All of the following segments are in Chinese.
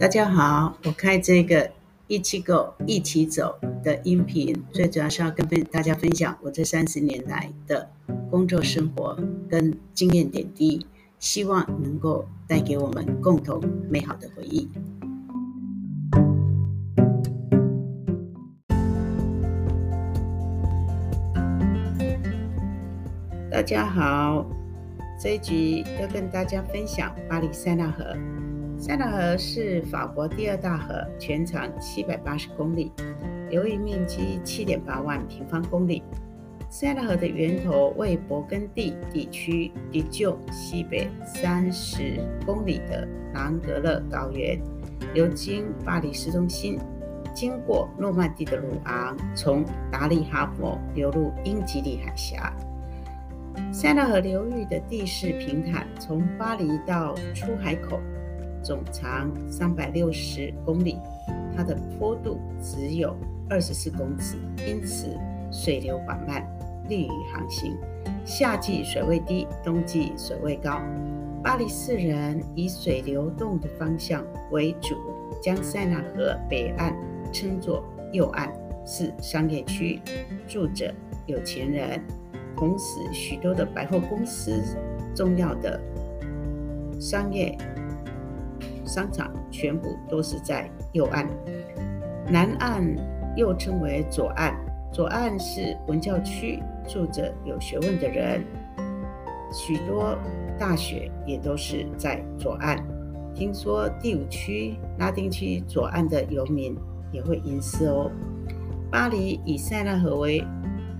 大家好，我开这个一起 Go 一起走的音频，最主要是要跟大家分享我这三十年来的工作生活跟经验点滴，希望能够带给我们共同美好的回忆。大家好，这一集要跟大家分享巴黎塞纳河。塞纳河是法国第二大河，全长七百八十公里，流域面积七点八万平方公里。塞纳河的源头为勃艮第地区迪就西北三十公里的朗格勒高原，流经巴黎市中心，经过诺曼底的鲁昂，从达利哈佛流入英吉利海峡。塞纳河流域的地势平坦，从巴黎到出海口。总长三百六十公里，它的坡度只有二十四公尺，因此水流缓慢，利于航行。夏季水位低，冬季水位高。巴黎市人以水流动的方向为主，将塞纳河北岸称作右岸，是商业区，住着有钱人，同时许多的百货公司、重要的商业。商场全部都是在右岸，南岸又称为左岸。左岸是文教区，住着有学问的人，许多大学也都是在左岸。听说第五区拉丁区左岸的游民也会吟诗哦。巴黎以塞纳河为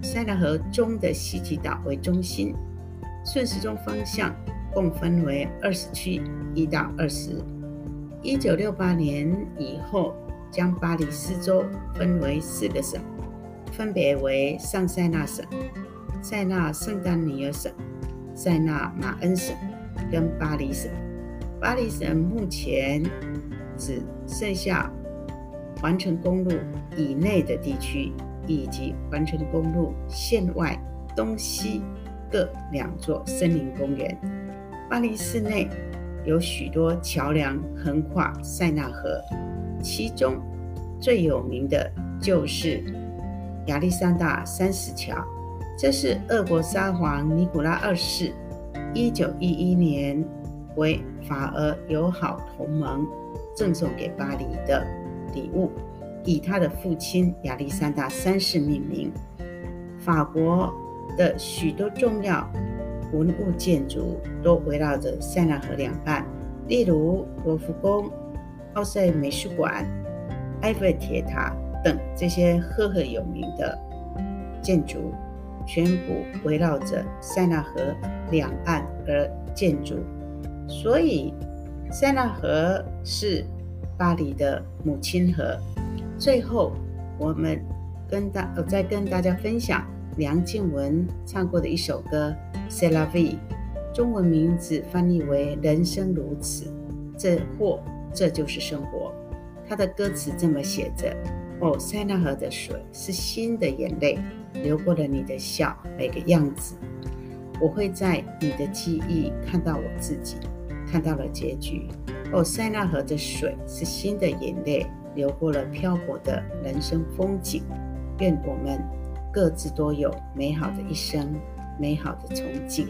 塞纳河中的西极岛为中心，顺时钟方向共分为二十区，一到二十。一九六八年以后，将巴黎四周分为四个省，分别为上塞纳省、塞纳圣丹尼尔省、塞纳马恩省跟巴黎省。巴黎省目前只剩下环城公路以内的地区，以及环城公路线外东西各两座森林公园。巴黎市内。有许多桥梁横跨塞纳河，其中最有名的就是亚历山大三世桥。这是俄国沙皇尼古拉二世一九一一年为法俄友好同盟赠送给巴黎的礼物，以他的父亲亚历山大三世命名。法国的许多重要文物建筑都围绕着塞纳河两岸，例如罗浮宫、奥赛美术馆、埃菲尔铁塔等这些赫赫有名的建筑，全部围绕着塞纳河两岸而建筑。所以，塞纳河是巴黎的母亲河。最后，我们跟大我再跟大家分享梁静文唱过的一首歌。c e l a vie，中文名字翻译为“人生如此”，这或这就是生活。他的歌词这么写着：“哦，塞纳河的水是心的眼泪，流过了你的笑每个样子。我会在你的记忆看到我自己，看到了结局。哦，塞纳河的水是心的眼泪，流过了漂泊的人生风景。愿我们各自都有美好的一生。”美好的憧憬，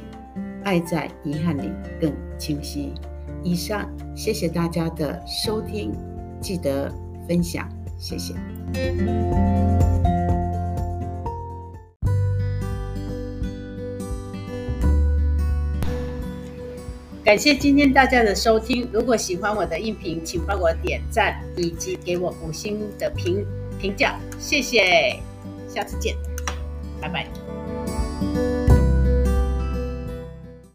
爱在遗憾里更清晰。以上，谢谢大家的收听，记得分享，谢谢。感谢今天大家的收听。如果喜欢我的音频，请帮我点赞以及给我五星的评评价，谢谢。下次见，拜拜。